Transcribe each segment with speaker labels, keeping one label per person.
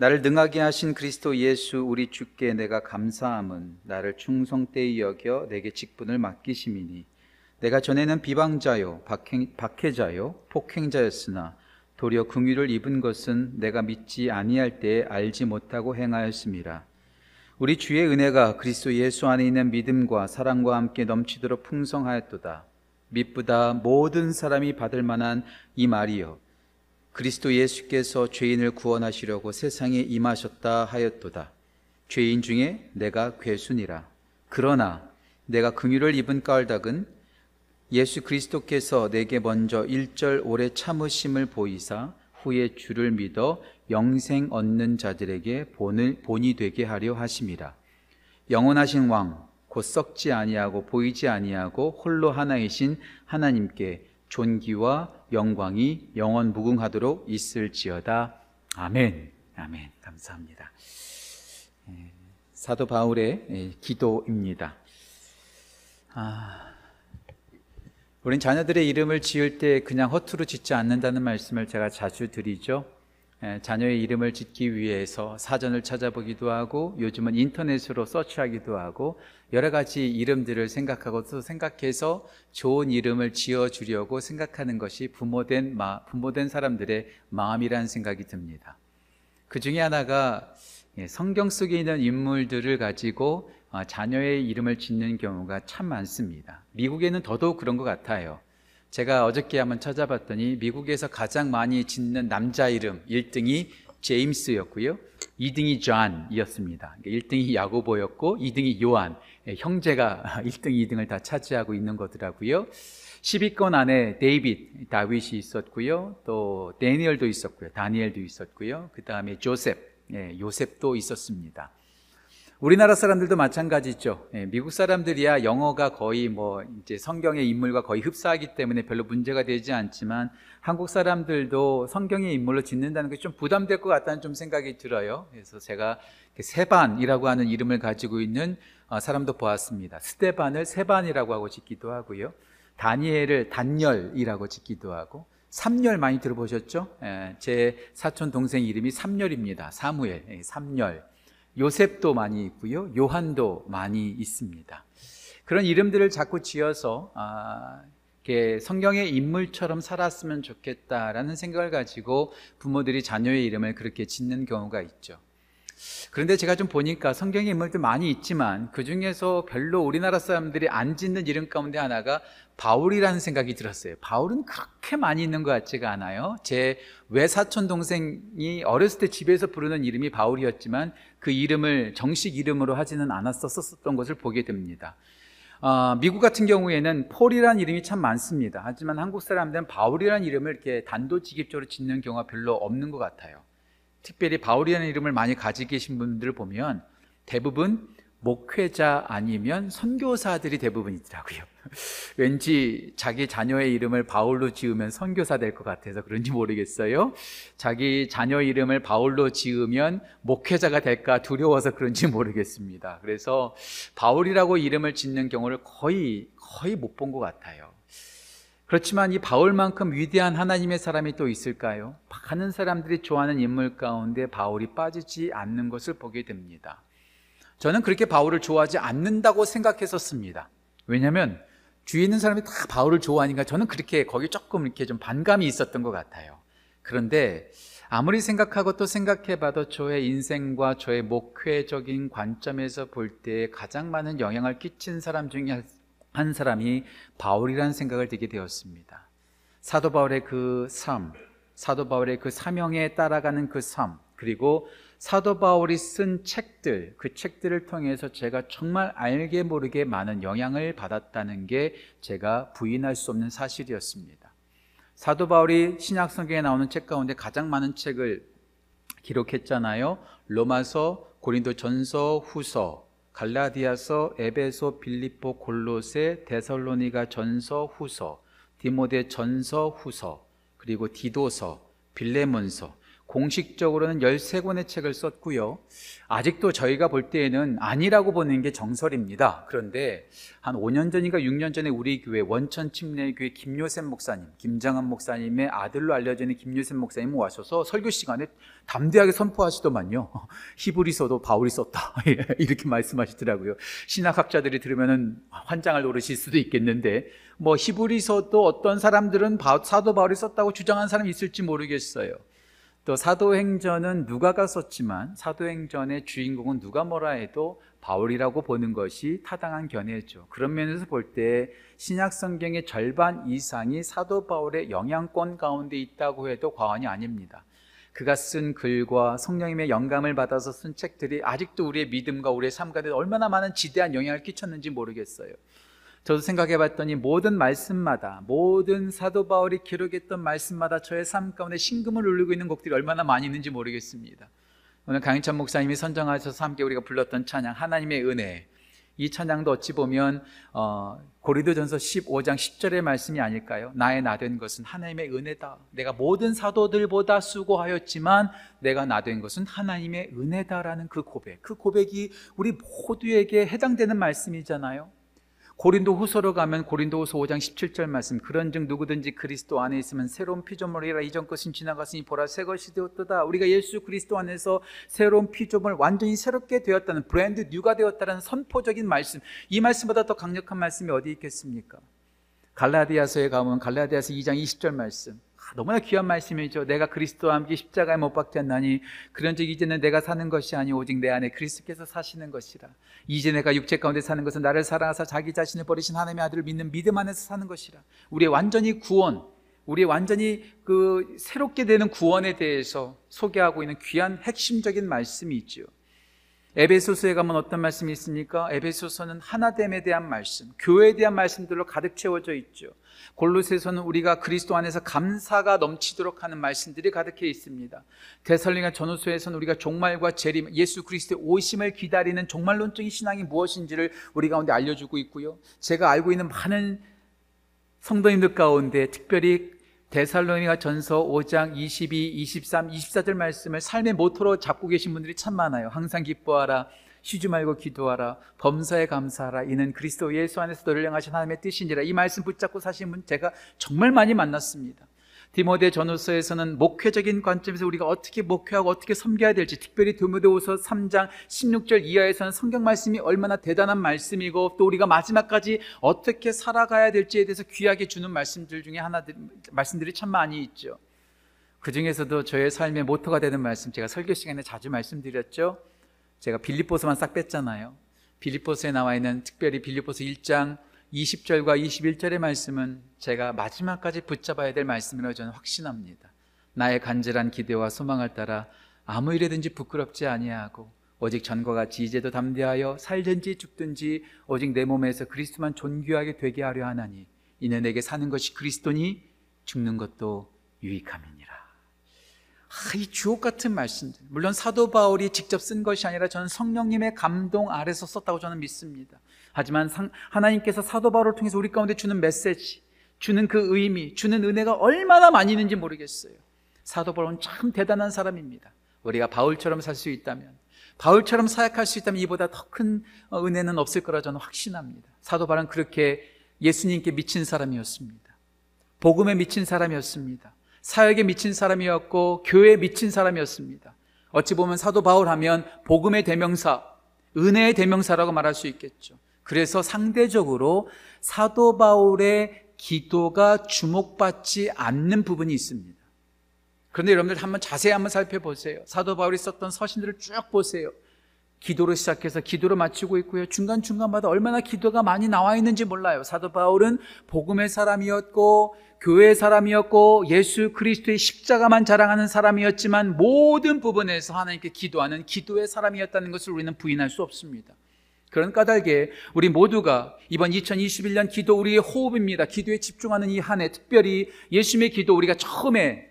Speaker 1: 나를 능하게 하신 그리스도 예수 우리 주께 내가 감사함은 나를 충성되이 여겨 내게 직분을 맡기심이니 내가 전에는 비방자요 박행, 박해자요 폭행자였으나 도리어 긍휼을 입은 것은 내가 믿지 아니할 때에 알지 못하고 행하였음이라. 우리 주의 은혜가 그리스도 예수 안에 있는 믿음과 사랑과 함께 넘치도록 풍성하였도다. 믿보다 모든 사람이 받을 만한 이 말이요 그리스도 예수께서 죄인을 구원하시려고 세상에 임하셨다 하였도다. 죄인 중에 내가 괴순이라. 그러나 내가 긍휼을 입은 까닭은 예수 그리스도께서 내게 먼저 일절 오래 참으심을 보이사 후에 주를 믿어 영생 얻는 자들에게 본을 본이 되게 하려 하심이라. 영원하신 왕 곧 썩지 아니하고 보이지 아니하고 홀로 하나이신 하나님께 존귀와 영광이 영원 무궁하도록 있을지어다. 아멘. 아멘. 감사합니다. 예, 사도 바울의 예, 기도입니다. 아, 우린 자녀들의 이름을 지을 때 그냥 허투루 짓지 않는다는 말씀을 제가 자주 드리죠. 예, 자녀의 이름을 짓기 위해서 사전을 찾아보기도 하고 요즘은 인터넷으로 서치하기도 하고 여러 가지 이름들을 생각하고 또 생각해서 좋은 이름을 지어 주려고 생각하는 것이 부모된 마, 부모된 사람들의 마음이라는 생각이 듭니다. 그 중에 하나가 예, 성경 속에 있는 인물들을 가지고 어, 자녀의 이름을 짓는 경우가 참 많습니다. 미국에는 더더욱 그런 것 같아요. 제가 어저께 한번 찾아봤더니 미국에서 가장 많이 짓는 남자 이름 1등이 제임스였고요. 2등이 존이었습니다. 1등이 야고보였고 2등이 요한. 예, 형제가 1등, 2등을 다 차지하고 있는 거더라고요. 10위권 안에 데이빗, 다윗이 있었고요. 또 데니엘도 있었고요. 다니엘도 있었고요. 그 다음에 조셉, 예, 요셉도 있었습니다. 우리나라 사람들도 마찬가지죠. 예, 미국 사람들이야 영어가 거의 뭐 이제 성경의 인물과 거의 흡사하기 때문에 별로 문제가 되지 않지만 한국 사람들도 성경의 인물로 짓는다는 게 좀 부담될 것 같다는 좀 생각이 들어요. 그래서 제가 세반이라고 하는 이름을 가지고 있는 어, 사람도 보았습니다. 스테반을 세반이라고 하고 짓기도 하고요. 다니엘을 단열이라고 짓기도 하고 삼열 많이 들어보셨죠? 예, 제 사촌 동생 이름이 삼열입니다. 사무엘, 예, 삼열. 요셉도 많이 있고요. 요한도 많이 있습니다. 그런 이름들을 자꾸 지어서 아, 성경의 인물처럼 살았으면 좋겠다라는 생각을 가지고 부모들이 자녀의 이름을 그렇게 짓는 경우가 있죠. 그런데 제가 좀 보니까 성경의 인물들 많이 있지만 그 중에서 별로 우리나라 사람들이 안 짓는 이름 가운데 하나가 바울이라는 생각이 들었어요. 바울은 그렇게 많이 있는 것 같지가 않아요. 제 외사촌 동생이 어렸을 때 집에서 부르는 이름이 바울이었지만 그 이름을 정식 이름으로 하지는 않았었던 것을 보게 됩니다. 어, 미국 같은 경우에는 폴이라는 이름이 참 많습니다. 하지만 한국 사람들은 바울이라는 이름을 이렇게 단도직입적으로 짓는 경우가 별로 없는 것 같아요. 특별히 바울이라는 이름을 많이 가지고 계신 분들을 보면 대부분 목회자 아니면 선교사들이 대부분이더라고요. 왠지 자기 자녀의 이름을 바울로 지으면 선교사 될 것 같아서 그런지 모르겠어요. 자기 자녀 이름을 바울로 지으면 목회자가 될까 두려워서 그런지 모르겠습니다. 그래서 바울이라고 이름을 짓는 경우를 거의 거의 못 본 것 같아요. 그렇지만 이 바울만큼 위대한 하나님의 사람이 또 있을까요? 많은 사람들이 좋아하는 인물 가운데 바울이 빠지지 않는 것을 보게 됩니다. 저는 그렇게 바울을 좋아하지 않는다고 생각했었습니다. 왜냐하면 주위에 있는 사람이 다 바울을 좋아하니까 저는 그렇게 거기 조금 이렇게 좀 반감이 있었던 것 같아요. 그런데 아무리 생각하고 또 생각해봐도 저의 인생과 저의 목회적인 관점에서 볼 때 가장 많은 영향을 끼친 사람 중에 한 사람이 바울이라는 생각을 들게 되었습니다. 사도 바울의 그 삶, 사도 바울의 그 사명에 따라가는 그 삶, 그리고 사도 바울이 쓴 책들, 그 책들을 통해서 제가 정말 알게 모르게 많은 영향을 받았다는 게 제가 부인할 수 없는 사실이었습니다. 사도 바울이 신약 성경에 나오는 책 가운데 가장 많은 책을 기록했잖아요. 로마서, 고린도 전서, 후서, 갈라디아서, 에베소, 빌립보, 골로새, 데살로니가 전서, 후서, 디모데 전서, 후서, 그리고 디도서, 빌레몬서 공식적으로는 13권의 책을 썼고요. 아직도 저희가 볼 때에는 아니라고 보는 게 정설입니다. 그런데 한 5년 전인가 6년 전에 우리 교회 원천 침례교회 김요셉 목사님, 김장한 목사님의 아들로 알려지는 김요셉 목사님 와셔서 설교 시간에 담대하게 선포하시더만요. 히브리서도 바울이 썼다. 이렇게 말씀하시더라고요. 신학학자들이 들으면은 환장을 노르실 수도 있겠는데 뭐 히브리서도 어떤 사람들은 사도 바울이 썼다고 주장한 사람이 있을지 모르겠어요. 또 사도행전은 누가가 썼지만 사도행전의 주인공은 누가 뭐라 해도 바울이라고 보는 것이 타당한 견해죠. 그런 면에서 볼 때 신약 성경의 절반 이상이 사도 바울의 영향권 가운데 있다고 해도 과언이 아닙니다. 그가 쓴 글과 성령님의 영감을 받아서 쓴 책들이 아직도 우리의 믿음과 우리의 삶 가운데 얼마나 많은 지대한 영향을 끼쳤는지 모르겠어요. 저도 생각해 봤더니 모든 말씀마다 모든 사도 바울이 기록했던 말씀마다 저의 삶 가운데 신금을 울리고 있는 곡들이 얼마나 많이 있는지 모르겠습니다. 오늘 강인찬 목사님이 선정하셔서 함께 우리가 불렀던 찬양 하나님의 은혜 이 찬양도 어찌 보면 어, 고리도전서 15장 10절의 말씀이 아닐까요? 나의 나 된 것은 하나님의 은혜다. 내가 모든 사도들보다 수고하였지만 내가 나 된 것은 하나님의 은혜다라는 그 고백. 그 고백이 우리 모두에게 해당되는 말씀이잖아요. 고린도 후서로 가면 고린도 후서 5장 17절 말씀 그런 즉 누구든지 그리스도 안에 있으면 새로운 피조물이라 이전 것은 지나갔으니 보라 새 것이 되었도다 우리가 예수 그리스도 안에서 새로운 피조물 완전히 새롭게 되었다는 브랜드 뉴가 되었다는 선포적인 말씀 이 말씀보다 더 강력한 말씀이 어디 있겠습니까? 갈라디아서에 가면 갈라디아서 2장 20절 말씀 너무나 귀한 말씀이죠. 내가 그리스도와 함께 십자가에 못 박지 않나니 그런즉 이제는 내가 사는 것이 아니 오직 내 안에 그리스도께서 사시는 것이라. 이제 내가 육체 가운데 사는 것은 나를 사랑하사 자기 자신을 버리신 하나님의 아들을 믿는 믿음 안에서 사는 것이라. 우리의 완전히 구원, 우리의 완전히 그 새롭게 되는 구원에 대해서 소개하고 있는 귀한 핵심적인 말씀이 있죠. 에베소서에 가면 어떤 말씀이 있습니까? 에베소서는 하나됨에 대한 말씀, 교회에 대한 말씀들로 가득 채워져 있죠. 골로새서는 우리가 그리스도 안에서 감사가 넘치도록 하는 말씀들이 가득해 있습니다. 데살링가 전후서에서는 우리가 종말과 재림, 예수 그리스도의 오심을 기다리는 종말론적인 신앙이 무엇인지를 우리 가운데 알려주고 있고요. 제가 알고 있는 많은 성도님들 가운데 특별히 데살로니가 전서 5장 22, 23, 24절 말씀을 삶의 모토로 잡고 계신 분들이 참 많아요. 항상 기뻐하라. 쉬지 말고 기도하라. 범사에 감사하라. 이는 그리스도 예수 안에서 너를 향하신 하나님의 뜻인지라. 이 말씀 붙잡고 사신 분 제가 정말 많이 만났습니다. 디모데 전후서에서는 목회적인 관점에서 우리가 어떻게 목회하고 어떻게 섬겨야 될지 특별히 디모데후서 3장 16절 이하에서는 성경 말씀이 얼마나 대단한 말씀이고 또 우리가 마지막까지 어떻게 살아가야 될지에 대해서 귀하게 주는 말씀들 중에 하나 말씀들이 참 많이 있죠. 그 중에서도 저의 삶의 모토가 되는 말씀 제가 설교 시간에 자주 말씀드렸죠. 제가 빌립보서만 싹 뺐잖아요. 빌립보서에 나와 있는 특별히 빌립보서 1장 20절과 21절의 말씀은 제가 마지막까지 붙잡아야 될 말씀이라고 저는 확신합니다. 나의 간절한 기대와 소망을 따라 아무 일에든지 부끄럽지 아니하고 오직 전과 같이 이제도 담대하여 살든지 죽든지 오직 내 몸에서 그리스도만 존귀하게 되게 하려 하나니 이는 내게 사는 것이 그리스도니 죽는 것도 유익함이니라. 아, 이 주옥 같은 말씀들 물론 사도 바울이 직접 쓴 것이 아니라 저는 성령님의 감동 아래서 썼다고 저는 믿습니다. 하지만 하나님께서 사도 바울을 통해서 우리 가운데 주는 메시지, 주는 그 의미, 주는 은혜가 얼마나 많이 있는지 모르겠어요. 사도 바울은 참 대단한 사람입니다. 우리가 바울처럼 살 수 있다면, 바울처럼 사역할 수 있다면 이보다 더 큰 은혜는 없을 거라 저는 확신합니다. 사도 바울은 그렇게 예수님께 미친 사람이었습니다. 복음에 미친 사람이었습니다. 사역에 미친 사람이었고 교회에 미친 사람이었습니다. 어찌 보면 사도 바울 하면 복음의 대명사, 은혜의 대명사라고 말할 수 있겠죠. 그래서 상대적으로 사도 바울의 기도가 주목받지 않는 부분이 있습니다. 그런데 여러분들 한번 자세히 한번 살펴보세요. 사도 바울이 썼던 서신들을 쭉 보세요. 기도로 시작해서 기도로 마치고 있고요. 중간중간마다 얼마나 기도가 많이 나와 있는지 몰라요. 사도 바울은 복음의 사람이었고 교회의 사람이었고 예수 그리스도의 십자가만 자랑하는 사람이었지만 모든 부분에서 하나님께 기도하는 기도의 사람이었다는 것을 우리는 부인할 수 없습니다. 그런 까닭에 우리 모두가 이번 2021년 기도 우리의 호흡입니다. 기도에 집중하는 이 한 해 특별히 예수님의 기도 우리가 처음에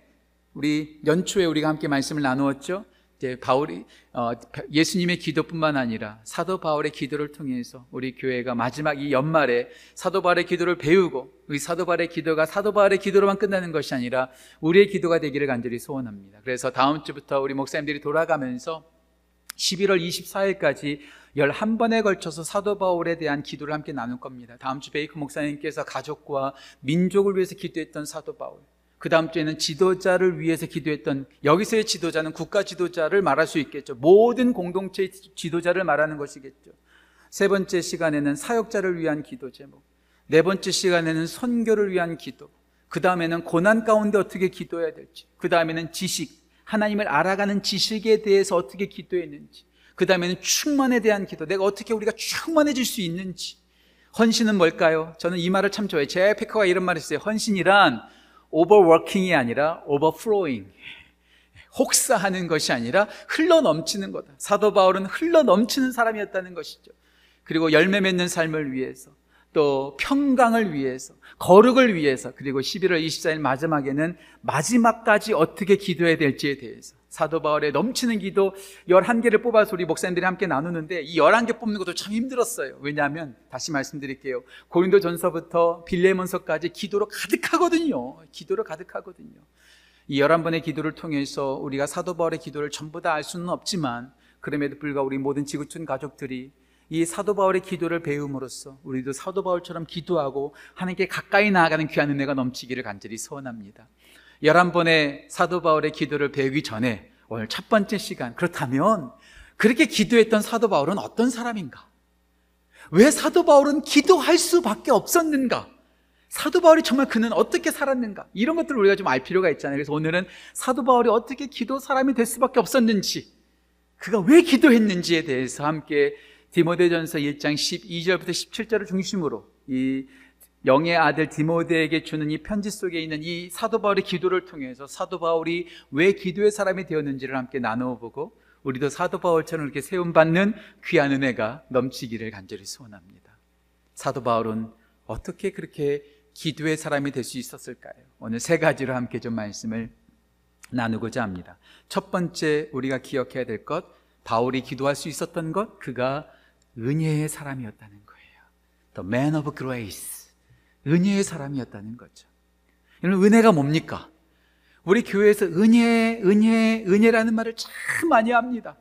Speaker 1: 우리 연초에 우리가 함께 말씀을 나누었죠. 이제 바울이 어, 예수님의 기도뿐만 아니라 사도 바울의 기도를 통해서 우리 교회가 마지막 이 연말에 사도 바울의 기도를 배우고 이 사도 바울의 기도가 사도 바울의 기도로만 끝나는 것이 아니라 우리의 기도가 되기를 간절히 소원합니다. 그래서 다음 주부터 우리 목사님들이 돌아가면서 11월 24일까지 11번에 걸쳐서 사도 바울에 대한 기도를 함께 나눌 겁니다. 다음 주 베이크 목사님께서 가족과 민족을 위해서 기도했던 사도 바울. 그 다음 주에는 지도자를 위해서 기도했던 여기서의 지도자는 국가 지도자를 말할 수 있겠죠. 모든 공동체의 지도자를 말하는 것이겠죠. 세 번째 시간에는 사역자를 위한 기도 제목. 네 번째 시간에는 선교를 위한 기도. 그 다음에는 고난 가운데 어떻게 기도해야 될지. 그 다음에는 지식. 하나님을 알아가는 지식에 대해서 어떻게 기도했는지. 그 다음에는 충만에 대한 기도. 내가 어떻게 우리가 충만해질 수 있는지. 헌신은 뭘까요? 저는 이 말을 참 좋아해요. 제 페커가 이런 말을 했어요. 헌신이란 오버워킹이 아니라 오버플로잉. 혹사하는 것이 아니라 흘러 넘치는 거다. 사도 바울은 흘러 넘치는 사람이었다는 것이죠. 그리고 열매 맺는 삶을 위해서 또 평강을 위해서 거룩을 위해서 그리고 11월 24일 마지막에는 마지막까지 어떻게 기도해야 될지에 대해서 사도 바울의 넘치는 기도 11개를 뽑아서 우리 목사님들이 함께 나누는데 이 11개 뽑는 것도 참 힘들었어요. 왜냐하면 다시 말씀드릴게요. 고린도 전서부터 빌레몬서까지 기도로 가득하거든요. 기도로 가득하거든요. 이 11번의 기도를 통해서 우리가 사도 바울의 기도를 전부 다 알 수는 없지만 그럼에도 불구하고 우리 모든 지구촌 가족들이 이 사도 바울의 기도를 배움으로써 우리도 사도 바울처럼 기도하고 하나님께 가까이 나아가는 귀한 은혜가 넘치기를 간절히 소원합니다. 11번의 사도 바울의 기도를 배우기 전에 오늘 첫 번째 시간 그렇다면 그렇게 기도했던 사도 바울은 어떤 사람인가? 왜 사도 바울은 기도할 수밖에 없었는가? 사도 바울이 정말 그는 어떻게 살았는가? 이런 것들을 우리가 좀 알 필요가 있잖아요. 그래서 오늘은 사도 바울이 어떻게 기도 사람이 될 수밖에 없었는지, 그가 왜 기도했는지에 대해서 함께 디모데전서 1장 12절부터 17절을 중심으로 이 영의 아들 디모데에게 주는 이 편지 속에 있는 이 사도 바울의 기도를 통해서 사도 바울이 왜 기도의 사람이 되었는지를 함께 나누어 보고 우리도 사도 바울처럼 이렇게 세움 받는 귀한 은혜가 넘치기를 간절히 소원합니다. 사도 바울은 어떻게 그렇게 기도의 사람이 될 수 있었을까요? 오늘 세 가지로 함께 좀 말씀을 나누고자 합니다. 첫 번째 우리가 기억해야 될 것, 바울이 기도할 수 있었던 것, 그가 은혜의 사람이었다는 거예요. The man of grace. 은혜의 사람이었다는 거죠. 여러분, 은혜가 뭡니까? 우리 교회에서 은혜, 은혜, 은혜라는 말을 참 많이 합니다.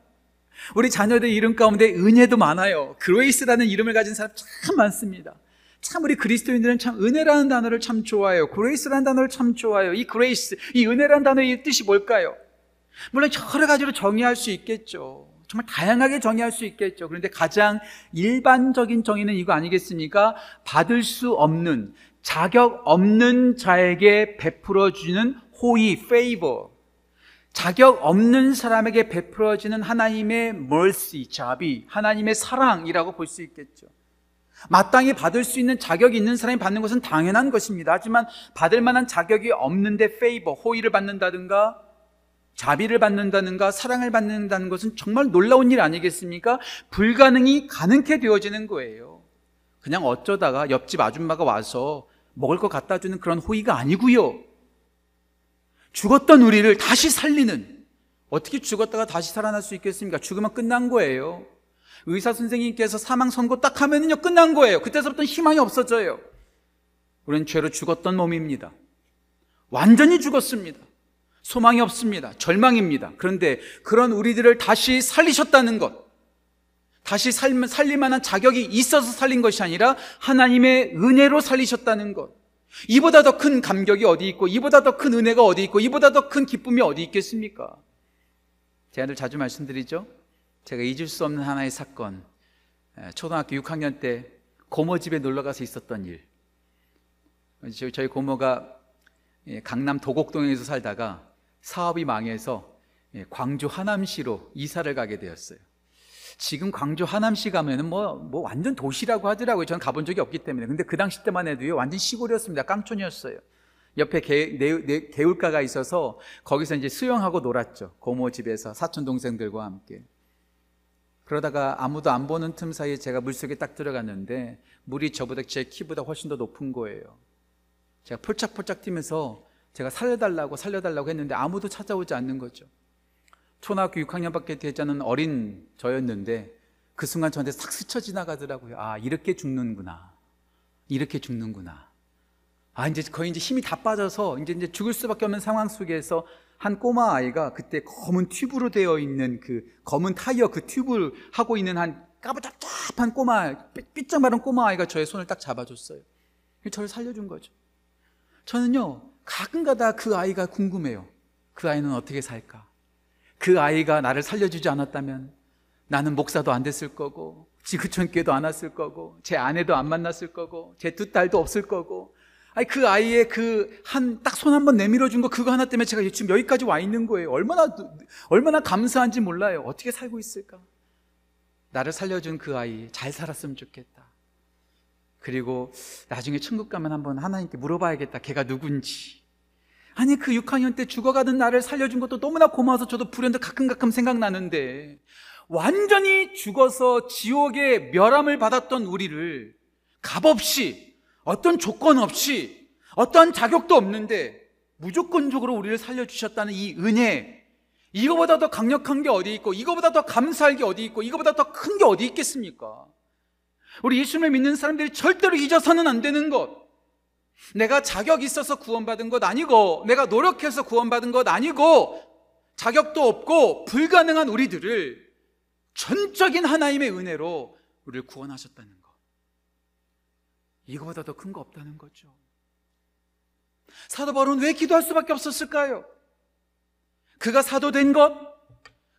Speaker 1: 우리 자녀들 이름 가운데 은혜도 많아요. 그레이스라는 이름을 가진 사람 참 많습니다. 참 우리 그리스도인들은 참 은혜라는 단어를 참 좋아해요. grace라는 단어를 참 좋아해요. 이 grace, 이 은혜라는 단어의 뜻이 뭘까요? 물론 여러 가지로 정의할 수 있겠죠. 정말 다양하게 정의할 수 있겠죠. 그런데 가장 일반적인 정의는 이거 아니겠습니까? 받을 수 없는, 자격 없는 자에게 베풀어주는 호의, favor. 자격 없는 사람에게 베풀어지는 하나님의 mercy, 자비, 하나님의 사랑이라고 볼 수 있겠죠. 마땅히 받을 수 있는 자격이 있는 사람이 받는 것은 당연한 것입니다. 하지만 받을 만한 자격이 없는데 favor, 호의를 받는다든가 자비를 받는다는가 사랑을 받는다는 것은 정말 놀라운 일 아니겠습니까? 불가능이 가능케 되어지는 거예요. 그냥 어쩌다가 옆집 아줌마가 와서 먹을 거 갖다 주는 그런 호의가 아니고요. 죽었던 우리를 다시 살리는 어떻게 죽었다가 다시 살아날 수 있겠습니까? 죽으면 끝난 거예요. 의사 선생님께서 사망 선고 딱 하면은요 끝난 거예요. 그때서부터 희망이 없어져요. 우리는 죄로 죽었던 몸입니다. 완전히 죽었습니다. 소망이 없습니다. 절망입니다. 그런데 그런 우리들을 다시 살리셨다는 것. 다시 살, 살릴 만한 자격이 있어서 살린 것이 아니라 하나님의 은혜로 살리셨다는 것. 이보다 더 큰 감격이 어디 있고, 이보다 더 큰 은혜가 어디 있고, 이보다 더 큰 기쁨이 어디 있겠습니까? 제가 늘 자주 말씀드리죠. 제가 잊을 수 없는 하나의 사건. 초등학교 6학년 때 고모 집에 놀러 가서 있었던 일. 저희 고모가 강남 도곡동에서 살다가 사업이 망해서 예, 광주 하남시로 이사를 가게 되었어요. 지금 광주 하남시 가면은 뭐, 뭐 완전 도시라고 하더라고요. 저는 가본 적이 없기 때문에. 근데 그 당시 때만 해도요, 완전 시골이었습니다. 깡촌이었어요. 옆에 개, 내, 내, 개울가가 있어서 거기서 이제 수영하고 놀았죠. 고모 집에서 사촌 동생들과 함께. 그러다가 아무도 안 보는 틈 사이에 제가 물속에 딱 들어갔는데 물이 저보다 제 키보다 훨씬 더 높은 거예요. 제가 폴짝폴짝 뛰면서 제가 살려달라고 살려달라고 했는데 아무도 찾아오지 않는 거죠. 초등학교 6학년밖에 되지 않은 어린 저였는데 그 순간 저한테 싹 스쳐 지나가더라고요. 아, 이렇게 죽는구나. 이렇게 죽는구나. 아, 이제 거의 이제 힘이 다 빠져서 이제 이제 죽을 수밖에 없는 상황 속에서 한 꼬마 아이가 그때 검은 튜브로 되어 있는 그 검은 타이어 그 튜브를 하고 있는 한 까부잡잡한 꼬마, 삐쩍 마른 꼬마 아이가 저의 손을 딱 잡아줬어요. 저를 살려준 거죠. 저는요, 가끔 가다 그 아이가 궁금해요. 그 아이는 어떻게 살까? 그 아이가 나를 살려주지 않았다면 나는 목사도 안 됐을 거고, 지구촌교도 안 왔을 거고, 제 아내도 안 만났을 거고, 제 두 딸도 없을 거고, 아니 그 아이의 그 한 딱 손 한 번 내밀어 준 거 그거 하나 때문에 제가 지금 여기까지 와 있는 거예요. 얼마나 얼마나 감사한지 몰라요. 어떻게 살고 있을까? 나를 살려준 그 아이 잘 살았으면 좋겠다. 그리고 나중에 천국 가면 한번 하나님께 물어봐야겠다. 걔가 누군지. 아니 그 6학년 때 죽어가던 나를 살려준 것도 너무나 고마워서 저도 불현듯 가끔 가끔 생각나는데 완전히 죽어서 지옥의 멸함을 받았던 우리를 값없이 어떤 조건 없이 어떠한 자격도 없는데 무조건적으로 우리를 살려주셨다는 이 은혜 이거보다 더 강력한 게 어디 있고 이거보다 더 감사할 게 어디 있고 이거보다 더 큰 게 어디 있겠습니까? 우리 예수님을 믿는 사람들이 절대로 잊어서는 안 되는 것 내가 자격 있어서 구원받은 것 아니고 내가 노력해서 구원받은 것 아니고 자격도 없고 불가능한 우리들을 전적인 하나님의 은혜로 우리를 구원하셨다는 것 이거보다 더 큰 거 없다는 거죠. 사도 바울은 왜 기도할 수밖에 없었을까요? 그가 사도 된 것,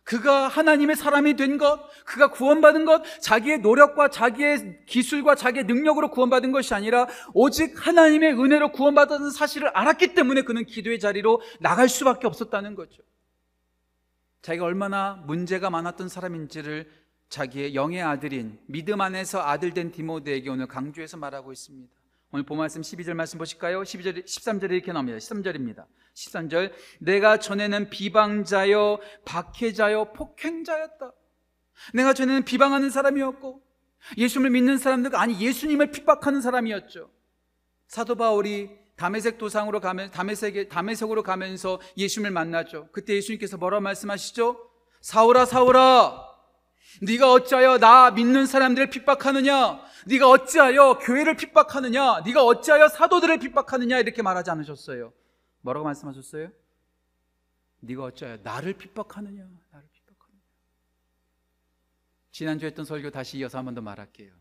Speaker 1: 그가 하나님의 사람이 된 것, 그가 구원받은 것, 자기의 노력과 자기의 기술과 자기의 능력으로 구원받은 것이 아니라 오직 하나님의 은혜로 구원받은 사실을 알았기 때문에 그는 기도의 자리로 나갈 수밖에 없었다는 거죠. 자기가 얼마나 문제가 많았던 사람인지를 자기의 영의 아들인 믿음 안에서 아들 된 디모데에게 오늘 강조해서 말하고 있습니다. 오늘 본 말씀 12절 말씀 보실까요? 12절, 13절에 이렇게 나옵니다. 13절입니다. 13절. 내가 전에는 비방자여, 박해자여, 폭행자였다. 내가 전에는 비방하는 사람이었고, 예수님을 믿는 사람들, 아니, 예수님을 핍박하는 사람이었죠. 사도 바울이 담에색 도상으로 가면, 담에색에, 담에색으로 가면서 예수님을 만나죠. 그때 예수님께서 뭐라 말씀하시죠? 사울아, 사울아, 네가 어찌하여 나 믿는 사람들을 핍박하느냐? 네가 어찌하여 교회를 핍박하느냐? 네가 어찌하여 사도들을 핍박하느냐? 이렇게 말하지 않으셨어요. 뭐라고 말씀하셨어요? 네가 어찌하여 나를 핍박하느냐? 나를 핍박하느냐? 지난주에 했던 설교 다시 이어서 한 번 더 말할게요.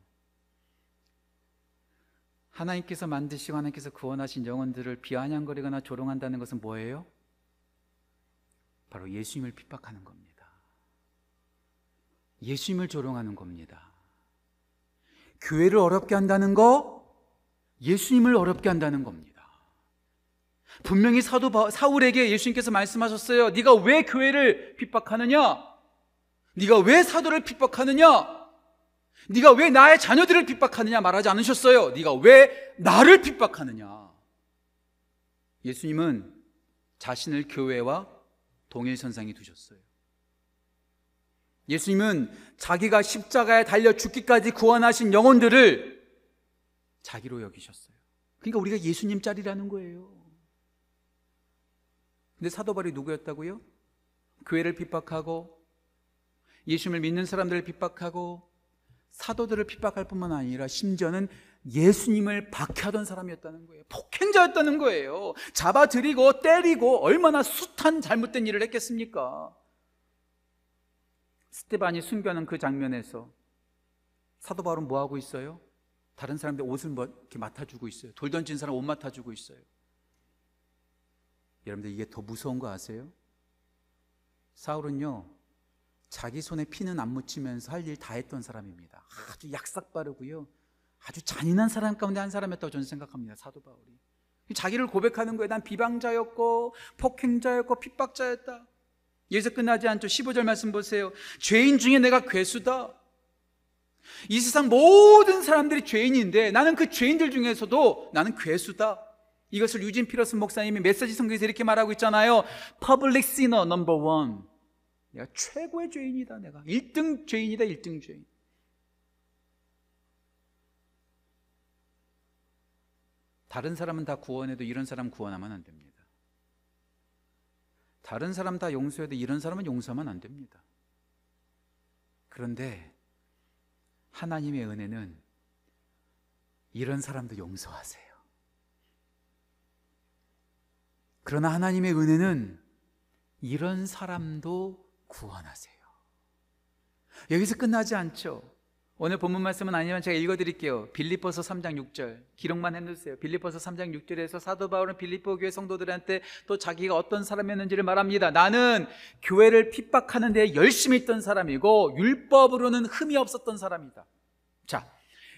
Speaker 1: 하나님께서 만드시고 하나님께서 구원하신 영혼들을 비아냥거리거나 조롱한다는 것은 뭐예요? 바로 예수님을 핍박하는 겁니다. 예수님을 조롱하는 겁니다. 교회를 어렵게 한다는 거 예수님을 어렵게 한다는 겁니다. 분명히 사도 사울에게 예수님께서 말씀하셨어요. 네가 왜 교회를 핍박하느냐? 네가 왜 사도를 핍박하느냐? 네가 왜 나의 자녀들을 핍박하느냐 말하지 않으셨어요. 네가 왜 나를 핍박하느냐? 예수님은 자신을 교회와 동일 선상에 두셨어요. 예수님은 자기가 십자가에 달려 죽기까지 구원하신 영혼들을 자기로 여기셨어요. 그러니까 우리가 예수님 짤이라는 거예요. 근데 사도 바울이 누구였다고요? 교회를 핍박하고 예수님을 믿는 사람들을 핍박하고 사도들을 핍박할 뿐만 아니라 심지어는 예수님을 박해하던 사람이었다는 거예요. 폭행자였다는 거예요. 잡아들이고 때리고 얼마나 숱한 잘못된 일을 했겠습니까? 스테반이 순교하는 그 장면에서 사도 바울은 뭐 하고 있어요? 다른 사람들 옷을 뭐 이렇게 맡아주고 있어요. 돌 던진 사람 옷 맡아주고 있어요. 여러분들 이게 더 무서운 거 아세요? 사울은요 자기 손에 피는 안 묻히면서 할 일 다 했던 사람입니다. 아주 약삭 빠르고요. 아주 잔인한 사람 가운데 한 사람이었다고 저는 생각합니다. 사도 바울이. 자기를 고백하는 거에 난 비방자였고 폭행자였고 핍박자였다. 여기서 끝나지 않죠. 15절 말씀 보세요. 죄인 중에 내가 괴수다. 이 세상 모든 사람들이 죄인인데 나는 그 죄인들 중에서도 나는 괴수다. 이것을 유진 피러슨 목사님이 메시지 성경에서 이렇게 말하고 있잖아요. Public sinner number one. 내가 최고의 죄인이다. 내가 1등 죄인이다. 1등 죄인. 다른 사람은 다 구원해도 이런 사람 구원하면 안 됩니다. 다른 사람 다 용서해도 이런 사람은 용서하면 안 됩니다. 그런데 하나님의 은혜는 이런 사람도 용서하세요. 그러나 하나님의 은혜는 이런 사람도 구원하세요. 여기서 끝나지 않죠. 오늘 본문 말씀은 아니지만 제가 읽어드릴게요. 빌리포서 3장 6절 기록만 해놓으세요. 빌리포서 3장 6절에서 사도 바울은 빌리포 교회 성도들한테 또 자기가 어떤 사람이었는지를 말합니다. 나는 교회를 핍박하는 데 열심히 있던 사람이고 율법으로는 흠이 없었던 사람이다. 자,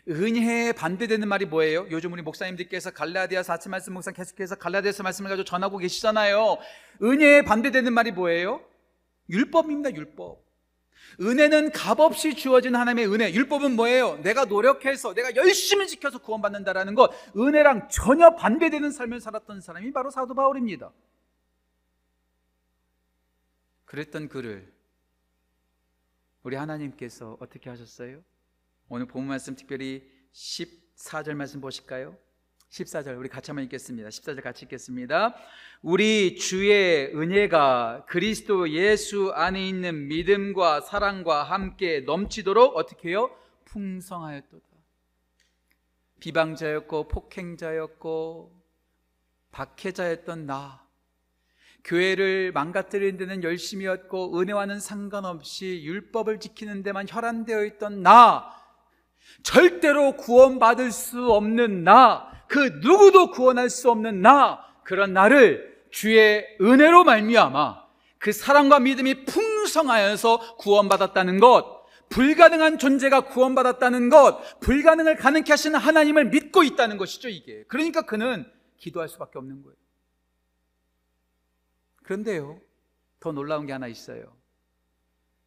Speaker 1: 은혜에 반대되는 말이 뭐예요? 요즘 우리 목사님들께서 갈라디아서 아침 말씀 목사 계속해서 갈라디아서 말씀을 가지고 전하고 계시잖아요. 은혜에 반대되는 말이 뭐예요? 율법입니다, 율법. 은혜는 값없이 주어진 하나님의 은혜. 율법은 뭐예요? 내가 노력해서, 내가 열심히 지켜서 구원받는다라는 것. 은혜랑 전혀 반대되는 삶을 살았던 사람이 바로 사도 바울입니다. 그랬던 그를 우리 하나님께서 어떻게 하셨어요? 오늘 본 말씀 특별히 14절 말씀 보실까요? 14절 우리 같이 한번 읽겠습니다. 14절 같이 읽겠습니다. 우리 주의 은혜가 그리스도 예수 안에 있는 믿음과 사랑과 함께 넘치도록 어떻게 해요? 풍성하였도다. 비방자였고 폭행자였고 박해자였던 나 교회를 망가뜨리는 데는 열심이었고 은혜와는 상관없이 율법을 지키는 데만 혈안되어 있던 나 절대로 구원받을 수 없는 나 그 누구도 구원할 수 없는 나 그런 나를 주의 은혜로 말미암아 그 사랑과 믿음이 풍성하여서 구원받았다는 것 불가능한 존재가 구원받았다는 것 불가능을 가능케 하시는 하나님을 믿고 있다는 것이죠 이게. 그러니까 그는 기도할 수밖에 없는 거예요. 그런데요 더 놀라운 게 하나 있어요.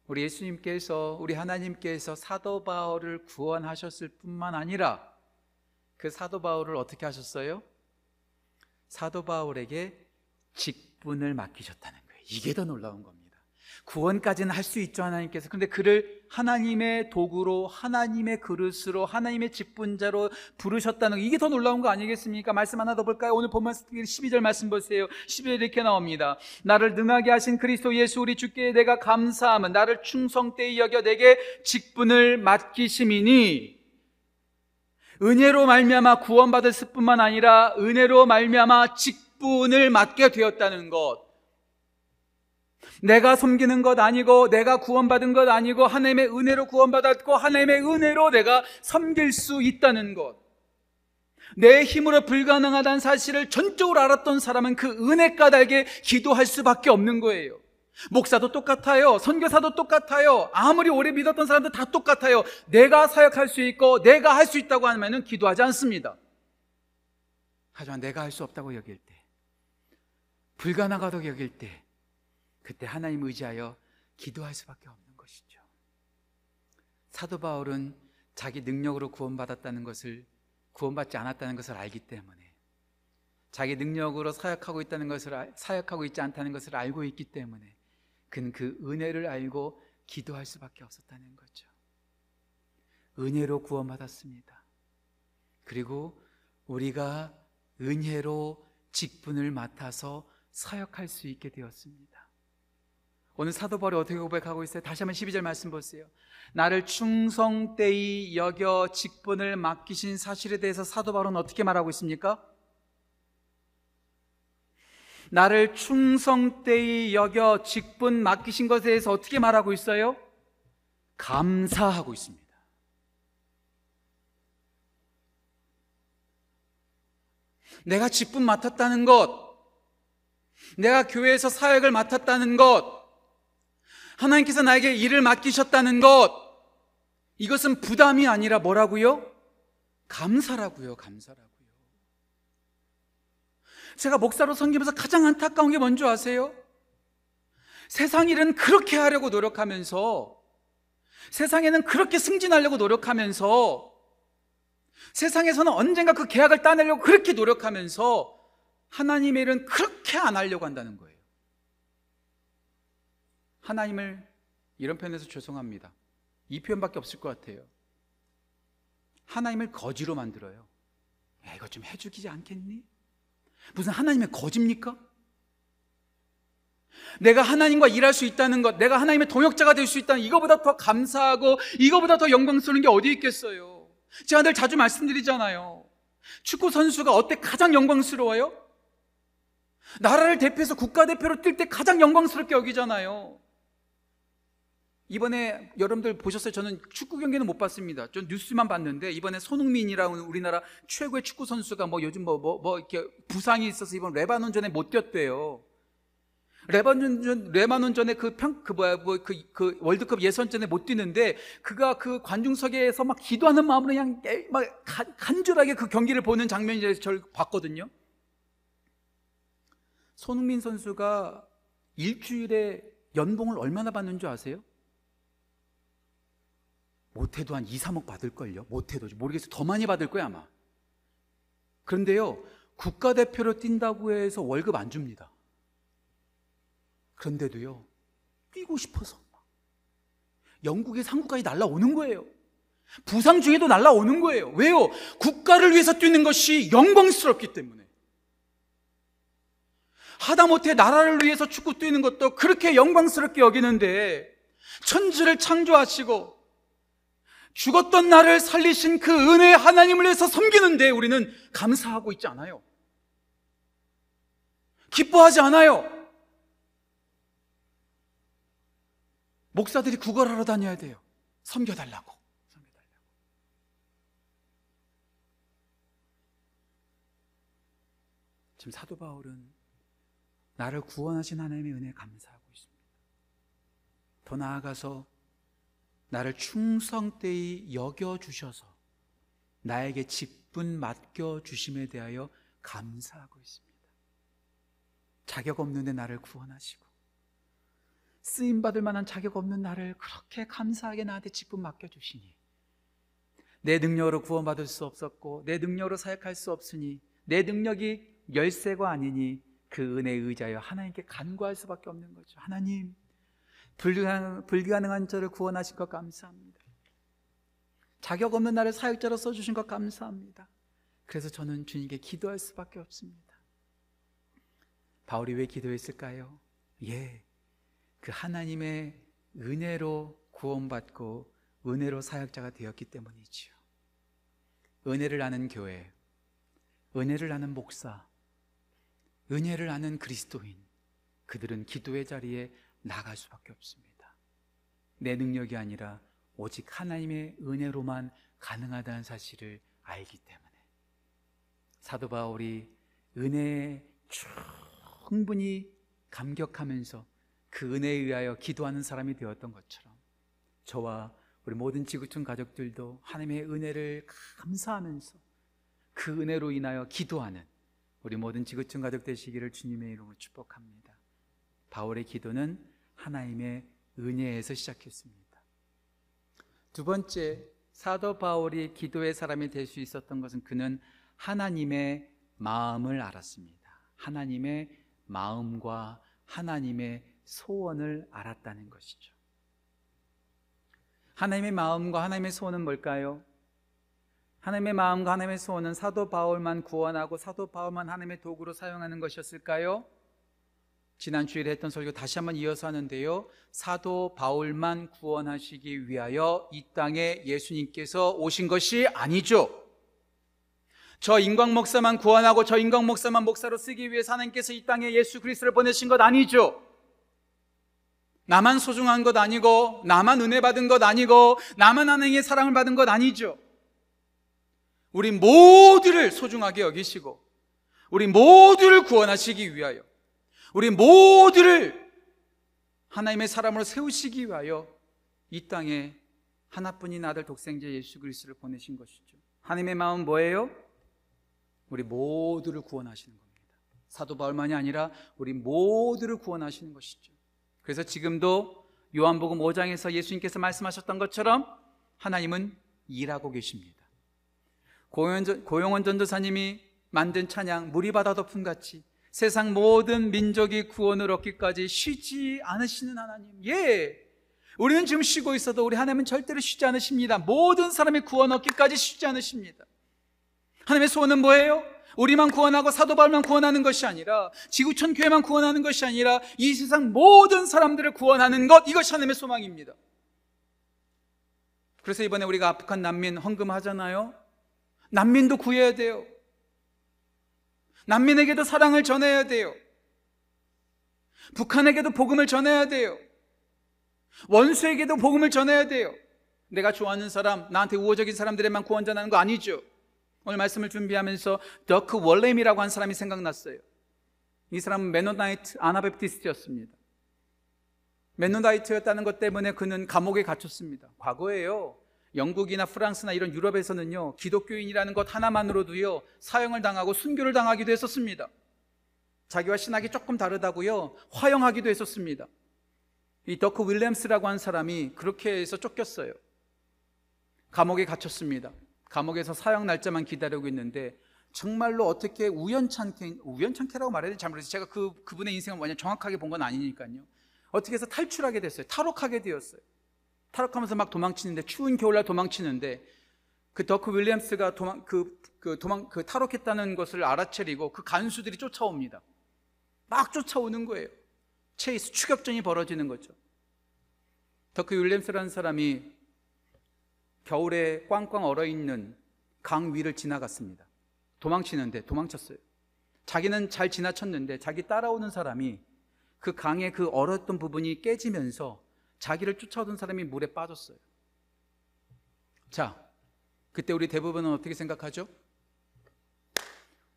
Speaker 1: 우리 예수님께서 우리 하나님께서 사도 바울을 구원하셨을 뿐만 아니라 그 사도 바울을 어떻게 하셨어요? 사도 바울에게 직분을 맡기셨다는 거예요. 이게 더 놀라운 겁니다. 구원까지는 할 수 있죠, 하나님께서. 근데 그를 하나님의 도구로, 하나님의 그릇으로, 하나님의 직분자로 부르셨다는 거, 이게 더 놀라운 거 아니겠습니까? 말씀 하나 더 볼까요? 오늘 보면 12절 말씀 보세요. 12절 이렇게 나옵니다. 나를 능하게 하신 그리스도 예수 우리 주께 내가 감사함은 나를 충성되이 여겨 내게 직분을 맡기심이니 은혜로 말미암아 구원받을 뿐만 아니라 은혜로 말미암아 직분을 맡게 되었다는 것. 내가 섬기는 것 아니고 내가 구원받은 것 아니고 하나님의 은혜로 구원받았고 하나님의 은혜로 내가 섬길 수 있다는 것. 내 힘으로 불가능하다는 사실을 전적으로 알았던 사람은 그 은혜 까닭에 기도할 수밖에 없는 거예요. 목사도 똑같아요. 선교사도 똑같아요. 아무리 오래 믿었던 사람도 다 똑같아요. 내가 사역할 수 있고 내가 할 수 있다고 하면 기도하지 않습니다. 하지만 내가 할 수 없다고 여길 때, 불가능하다고 여길 때, 그때 하나님 의지하여 기도할 수밖에 없는 것이죠. 사도 바울은 자기 능력으로 구원받았다는 것을 구원받지 않았다는 것을 알기 때문에 자기 능력으로 사역하고 있다는 것을 사역하고 있지 않다는 것을 알고 있기 때문에 그는 그 은혜를 알고 기도할 수밖에 없었다는 거죠. 은혜로 구원받았습니다. 그리고 우리가 은혜로 직분을 맡아서 사역할 수 있게 되었습니다. 오늘 사도 바울이 어떻게 고백하고 있어요? 다시 한번 12절 말씀 보세요. 나를 충성되이 여겨 직분을 맡기신 사실에 대해서 사도 바울은 어떻게 말하고 있습니까? 나를 충성되이 여겨 직분 맡기신 것에 대해서 어떻게 말하고 있어요? 감사하고 있습니다. 내가 직분 맡았다는 것, 내가 교회에서 사역을 맡았다는 것, 하나님께서 나에게 일을 맡기셨다는 것, 이것은 부담이 아니라 뭐라고요? 감사라고요, 감사라고요. 제가 목사로 섬기면서 가장 안타까운 게 뭔지 아세요? 세상 일은 그렇게 하려고 노력하면서, 세상에는 그렇게 승진하려고 노력하면서, 세상에서는 언젠가 그 계약을 따내려고 그렇게 노력하면서, 하나님의 일은 그렇게 안 하려고 한다는 거예요. 하나님을 이런 표현에서 죄송합니다. 이 표현밖에 없을 것 같아요. 하나님을 거지로 만들어요. 야, 이거 좀 해주지 않겠니? 무슨 하나님의 거지입니까? 내가 하나님과 일할 수 있다는 것, 내가 하나님의 동역자가 될 수 있다는 이거보다 더 감사하고 이거보다 더 영광스러운 게 어디 있겠어요? 제가 늘 자주 말씀드리잖아요. 축구 선수가 어때 가장 영광스러워요? 나라를 대표해서 국가대표로 뛸 때 가장 영광스럽게 여기잖아요. 이번에 여러분들 보셨어요? 저는 축구 경기는 못 봤습니다. 전 뉴스만 봤는데 이번에 손흥민이라는 우리나라 최고의 축구 선수가 뭐 요즘 뭐뭐뭐 이렇게 부상이 있어서 이번 레바논전에 못 뛰었대요. 레바논전 레바논전에 그평그 뭐야 뭐그 그 월드컵 예선전에 못 뛰는데 그가 그 관중석에서 막 기도하는 마음으로 그냥 막 간, 간절하게 그 경기를 보는 장면이 저를 봤거든요. 손흥민 선수가 일주일에 연봉을 얼마나 받는 줄 아세요? 못해도 한 2, 3억 받을걸요? 못해도. 모르겠어요. 더 많이 받을 거야, 아마. 그런데요, 국가대표로 뛴다고 해서 월급 안 줍니다. 그런데도요, 뛰고 싶어서. 영국의 상구까지 날라오는 거예요. 부상 중에도 날라오는 거예요. 왜요? 국가를 위해서 뛰는 것이 영광스럽기 때문에. 하다못해 나라를 위해서 축구 뛰는 것도 그렇게 영광스럽게 여기는데 천지를 창조하시고 죽었던 나를 살리신 그 은혜 하나님을 위해서 섬기는데 우리는 감사하고 있지 않아요. 기뻐하지 않아요. 목사들이 구걸하러 다녀야 돼요. 섬겨달라고. 섬겨달라고. 지금 사도 바울은 나를 구원하신 하나님의 은혜에 감사하고 있습니다. 더 나아가서 나를 충성되이 여겨 주셔서 나에게 직분 맡겨 주심에 대하여 감사하고 있습니다. 자격 없는데 나를 구원하시고 쓰임 받을 만한 자격 없는 나를 그렇게 감사하게 나한테 직분 맡겨 주시니 내 능력으로 구원받을 수 없었고 내 능력으로 사역할 수 없으니 내 능력이 열쇠가 아니니 그 은혜에 의지하여 하나님께 간구할 수밖에 없는 거죠. 하나님 불가능, 불가능 한 저를 구원하신 것 감사합니다. 자격 없는 나를 사역자로 써주신 것 감사합니다. 그래서 저는 주님께 기도할 수밖에 없습니다. 바울이 왜 기도했을까요? 예, 그 하나님의 은혜로 구원받고 은혜로 사역자가 되었기 때문이지요. 은혜를 아는 교회, 은혜를 아는 목사, 은혜를 아는 그리스도인, 그들은 기도의 자리에 나갈 수밖에 없습니다. 내 능력이 아니라 오직 하나님의 은혜로만 가능하다는 사실을 알기 때문에 사도 바울이 은혜에 충분히 감격하면서 그 은혜에 의하여 기도하는 사람이 되었던 것처럼 저와 우리 모든 지구촌 가족들도 하나님의 은혜를 감사하면서 그 은혜로 인하여 기도하는 우리 모든 지구촌 가족 되시기를 주님의 이름으로 축복합니다. 바울의 기도는 하나님의 은혜에서 시작했습니다. 두 번째, 사도 바울이 기도의 사람이 될 수 있었던 것은 그는 하나님의 마음을 알았습니다. 하나님의 마음과 하나님의 소원을 알았다는 것이죠. 하나님의 마음과 하나님의 소원은 뭘까요? 하나님의 마음과 하나님의 소원은 사도 바울만 구원하고 사도 바울만 하나님의 도구로 사용하는 것이었을까요? 지난 주일에 했던 설교 다시 한번 이어서 하는데요. 사도 바울만 구원하시기 위하여 이 땅에 예수님께서 오신 것이 아니죠. 저 인광 목사만 구원하고 저 인광 목사만 목사로 쓰기 위해 하나님께서 이 땅에 예수 그리스도를 보내신 것 아니죠. 나만 소중한 것 아니고 나만 은혜 받은 것 아니고 나만 하나님의 사랑을 받은 것 아니죠. 우리 모두를 소중하게 여기시고 우리 모두를 구원하시기 위하여 우리 모두를 하나님의 사람으로 세우시기 위하여 이 땅에 하나뿐인 아들 독생자 예수 그리스도를 보내신 것이죠. 하나님의 마음 뭐예요? 우리 모두를 구원하시는 겁니다. 사도 바울만이 아니라 우리 모두를 구원하시는 것이죠. 그래서 지금도 요한복음 5장에서 예수님께서 말씀하셨던 것처럼 하나님은 일하고 계십니다. 고용원 전도사님이 만든 찬양 물이 바다 덮음 같이 세상 모든 민족이 구원을 얻기까지 쉬지 않으시는 하나님. 예. 우리는 지금 쉬고 있어도 우리 하나님은 절대로 쉬지 않으십니다. 모든 사람이 구원 얻기까지 쉬지 않으십니다. 하나님의 소원은 뭐예요? 우리만 구원하고 사도 바울만 구원하는 것이 아니라 지구촌 교회만 구원하는 것이 아니라 이 세상 모든 사람들을 구원하는 것 이것이 하나님의 소망입니다. 그래서 이번에 우리가 아프간 난민 헌금하잖아요. 난민도 구해야 돼요. 난민에게도 사랑을 전해야 돼요. 북한에게도 복음을 전해야 돼요. 원수에게도 복음을 전해야 돼요. 내가 좋아하는 사람, 나한테 우호적인 사람들에만 구원 전하는 거 아니죠. 오늘 말씀을 준비하면서 더크 윌렘이라고 한 사람이 생각났어요. 이 사람은 Mennonite Anabaptist였습니다. Mennonite였다는 것 때문에 그는 감옥에 갇혔습니다. 과거에요. 영국이나 프랑스나 이런 유럽에서는요, 기독교인이라는 것 하나만으로도요, 사형을 당하고 순교를 당하기도 했었습니다. 자기와 신학이 조금 다르다고요, 화형하기도 했었습니다. 이 더크 윌리엄스라고 한 사람이 그렇게 해서 쫓겼어요. 감옥에 갇혔습니다. 감옥에서 사형 날짜만 기다리고 있는데 정말로 어떻게 우연찮게 우연찮게라고 말해야 되는지 잘 모르겠어요. 제가 그 그분의 인생을 완전 정확하게 본 건 아니니까요. 어떻게 해서 탈출하게 됐어요. 탈옥하게 되었어요. 탈옥하면서 막 도망치는데 추운 겨울날 도망치는데 그 더크 윌리엄스가 도망 그, 그 도망 그 탈옥했다는 것을 알아채리고 그 간수들이 쫓아옵니다. 막 쫓아오는 거예요. 체이스 추격전이 벌어지는 거죠. 더크 윌리엄스라는 사람이 겨울에 꽝꽝 얼어 있는 강 위를 지나갔습니다. 도망치는데 도망쳤어요. 자기는 잘 지나쳤는데 자기 따라오는 사람이 그 강의 그 얼었던 부분이 깨지면서 자기를 쫓아오던 사람이 물에 빠졌어요. 자, 그때 우리 대부분은 어떻게 생각하죠?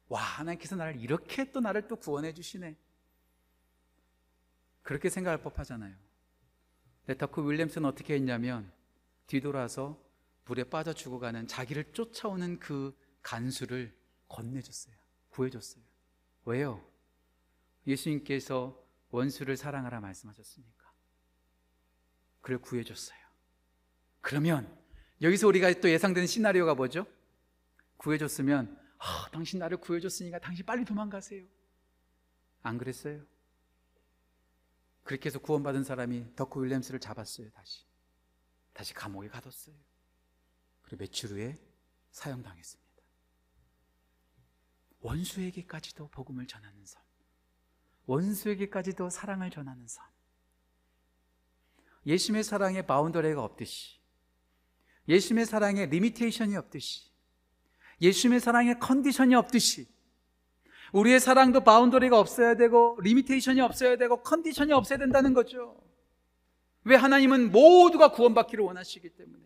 Speaker 1: 와, 하나님께서 나를 이렇게 또 나를 또 구원해 주시네. 그렇게 생각할 법하잖아요. 레타크 윌리엄스는 어떻게 했냐면 뒤돌아서 물에 빠져 죽어가는 자기를 쫓아오는 그 간수를 건네줬어요. 구해줬어요. 왜요? 예수님께서 원수를 사랑하라 말씀하셨으니까. 그를 구해줬어요. 그러면 여기서 우리가 또 예상되는 시나리오가 뭐죠? 구해줬으면 아, 당신 나를 구해줬으니까 당신 빨리 도망가세요. 안 그랬어요? 그렇게 해서 구원받은 사람이 더크 윌리엄스를 잡았어요, 다시. 다시 감옥에 가뒀어요. 그리고 며칠 후에 사형당했습니다. 원수에게까지도 복음을 전하는 삶. 원수에게까지도 사랑을 전하는 삶. 예수님의 사랑에 boundary가 없듯이, 예수님의 사랑에 limitation이 없듯이, 예수님의 사랑에 condition이 없듯이, 우리의 사랑도 boundary가 없어야 되고, limitation이 없어야 되고, condition이 없어야 된다는 거죠. 왜 하나님은 모두가 구원받기를 원하시기 때문에.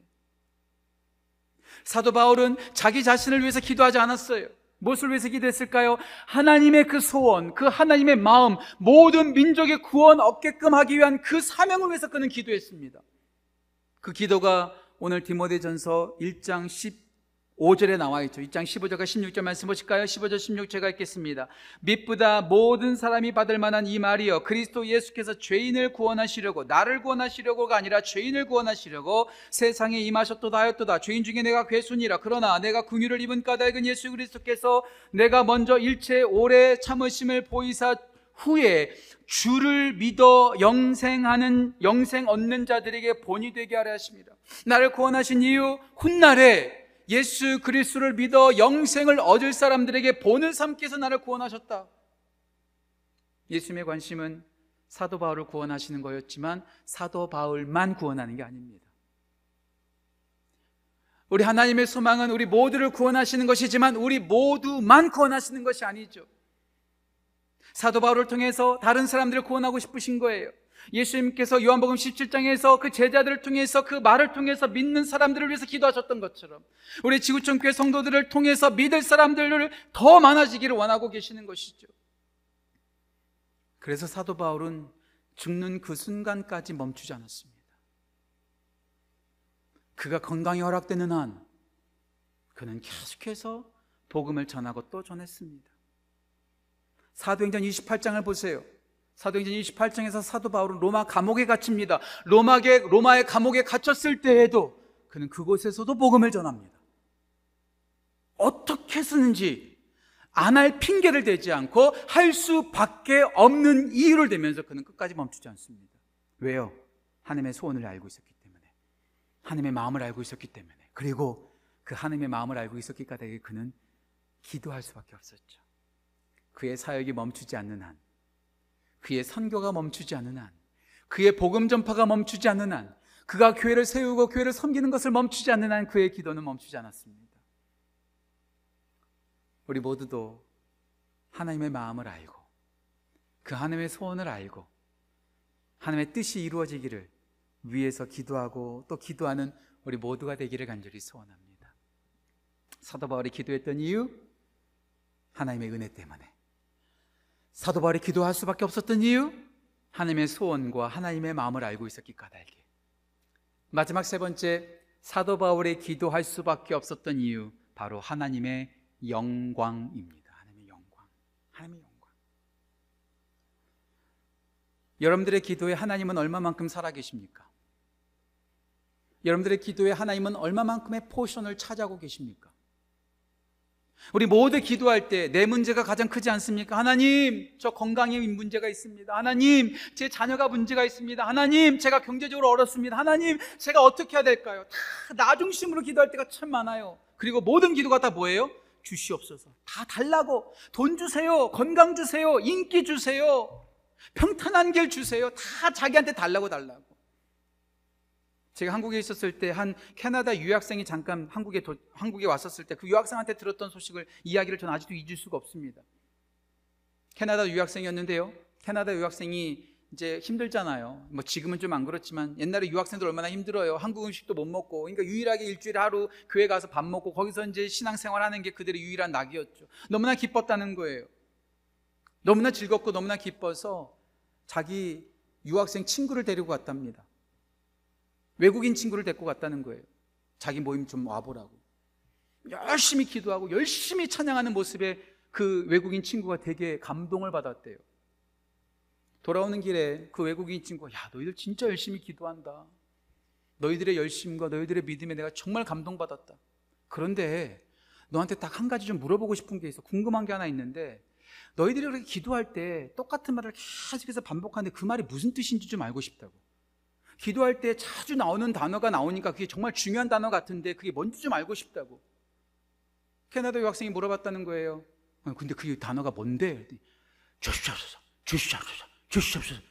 Speaker 1: 사도 바울은 자기 자신을 위해서 기도하지 않았어요. 무엇을 위해서 기도했을까요? 하나님의 그 소원, 그 하나님의 마음, 모든 민족의 구원 얻게끔 하기 위한 그 사명을 위해서 그는 기도했습니다. 그 기도가 오늘 디모데전서 1장 15절에 나와 있죠. 2장 15절과 16절 말씀 보실까요? 15절 16 제가 읽겠습니다. 믿보다 모든 사람이 받을 만한 이 말이여 그리스도 예수께서 죄인을 구원하시려고 나를 구원하시려고가 아니라 죄인을 구원하시려고 세상에 임하셨도다 하였도다. 죄인 중에 내가 괴순이라 그러나 내가 궁유를 입은 까닭은 예수 그리스도께서 내가 먼저 일체 오래 참으심을 보이사 후에 주를 믿어 영생하는 영생 얻는 자들에게 본이 되게 하려 하십니다. 나를 구원하신 이유 훗날에 예수 그리스도를 믿어 영생을 얻을 사람들에게 본을 위해서 나를 구원하셨다. 예수님의 관심은 사도 바울을 구원하시는 거였지만 사도 바울만 구원하는 게 아닙니다. 우리 하나님의 소망은 우리 모두를 구원하시는 것이지만 우리 모두만 구원하시는 것이 아니죠. 사도 바울을 통해서 다른 사람들을 구원하고 싶으신 거예요. 예수님께서 요한복음 17장에서 그 제자들을 통해서 그 말을 통해서 믿는 사람들을 위해서 기도하셨던 것처럼 우리 지구촌 교회 성도들을 통해서 믿을 사람들을 더 많아지기를 원하고 계시는 것이죠. 그래서 사도 바울은 죽는 그 순간까지 멈추지 않았습니다. 그가 건강이 허락되는 한 그는 계속해서 복음을 전하고 또 전했습니다. 사도행전 28장을 보세요. 사도행전 28장에서 사도 바울은 로마 감옥에 갇힙니다. 로마의, 로마의 감옥에 갇혔을 때에도 그는 그곳에서도 복음을 전합니다. 어떻게 쓰는지 안 할 핑계를 대지 않고 할 수밖에 없는 이유를 대면서 그는 끝까지 멈추지 않습니다. 왜요? 하나님의 소원을 알고 있었기 때문에. 하나님의 마음을 알고 있었기 때문에. 그리고 그 하나님의 마음을 알고 있었기 까닭에 그는 기도할 수밖에 없었죠. 그의 사역이 멈추지 않는 한, 그의 선교가 멈추지 않는 한, 그의 복음 전파가 멈추지 않는 한, 그가 교회를 세우고 교회를 섬기는 것을 멈추지 않는 한 그의 기도는 멈추지 않았습니다. 우리 모두도 하나님의 마음을 알고 그 하나님의 소원을 알고 하나님의 뜻이 이루어지기를 위해서 기도하고 또 기도하는 우리 모두가 되기를 간절히 소원합니다. 사도 바울이 기도했던 이유 하나님의 은혜 때문에 사도 바울이 기도할 수밖에 없었던 이유 하나님의 소원과 하나님의 마음을 알고 있었기 까닭에 마지막 세 번째 사도 바울이 기도할 수밖에 없었던 이유 바로 하나님의 영광입니다. 하나님의 영광. 하나님의 영광. 여러분들의 기도에 하나님은 얼마만큼 살아 계십니까? 여러분들의 기도에 하나님은 얼마만큼의 포션을 차지하고 계십니까? 우리 모두 기도할 때 내 문제가 가장 크지 않습니까? 하나님, 저 건강에 문제가 있습니다. 하나님, 제 자녀가 문제가 있습니다. 하나님, 제가 경제적으로 어렵습니다. 하나님, 제가 어떻게 해야 될까요? 다 나 중심으로 기도할 때가 참 많아요. 그리고 모든 기도가 다 뭐예요? 주시옵소서. 다 달라고. 돈 주세요. 건강 주세요. 인기 주세요. 평탄한 길 주세요. 다 자기한테 달라고 달라고. 제가 한국에 있었을 때 한 캐나다 유학생이 잠깐 한국에 도, 한국에 왔었을 때 그 유학생한테 들었던 소식을 이야기를 저는 아직도 잊을 수가 없습니다. 캐나다 유학생이었는데요. 캐나다 유학생이 이제 힘들잖아요. 뭐 지금은 좀 안 그렇지만 옛날에 유학생들 얼마나 힘들어요. 한국 음식도 못 먹고 그러니까 유일하게 일주일에 하루 교회 가서 밥 먹고 거기서 이제 신앙생활 하는 게 그들의 유일한 낙이었죠. 너무나 기뻤다는 거예요. 너무나 즐겁고 너무나 기뻐서 자기 유학생 친구를 데리고 갔답니다. 외국인 친구를 데리고 갔다는 거예요. 자기 모임 좀 와보라고. 열심히 기도하고 열심히 찬양하는 모습에 그 외국인 친구가 되게 감동을 받았대요. 돌아오는 길에 그 외국인 친구가 야 너희들 진짜 열심히 기도한다. 너희들의 열심과 너희들의 믿음에 내가 정말 감동받았다. 그런데 너한테 딱 한 가지 좀 물어보고 싶은 게 있어. 궁금한 게 하나 있는데 너희들이 그렇게 기도할 때 똑같은 말을 계속해서 반복하는데 그 말이 무슨 뜻인지 좀 알고 싶다고. 기도할 때 자주 나오는 단어가 나오니까 그게 정말 중요한 단어 같은데 그게 뭔지 좀 알고 싶다고. 캐나다 유학생이 물어봤다는 거예요. 어, 근데 그 단어가 뭔데? 주시옵소서, 주시옵소서, 주시옵소서.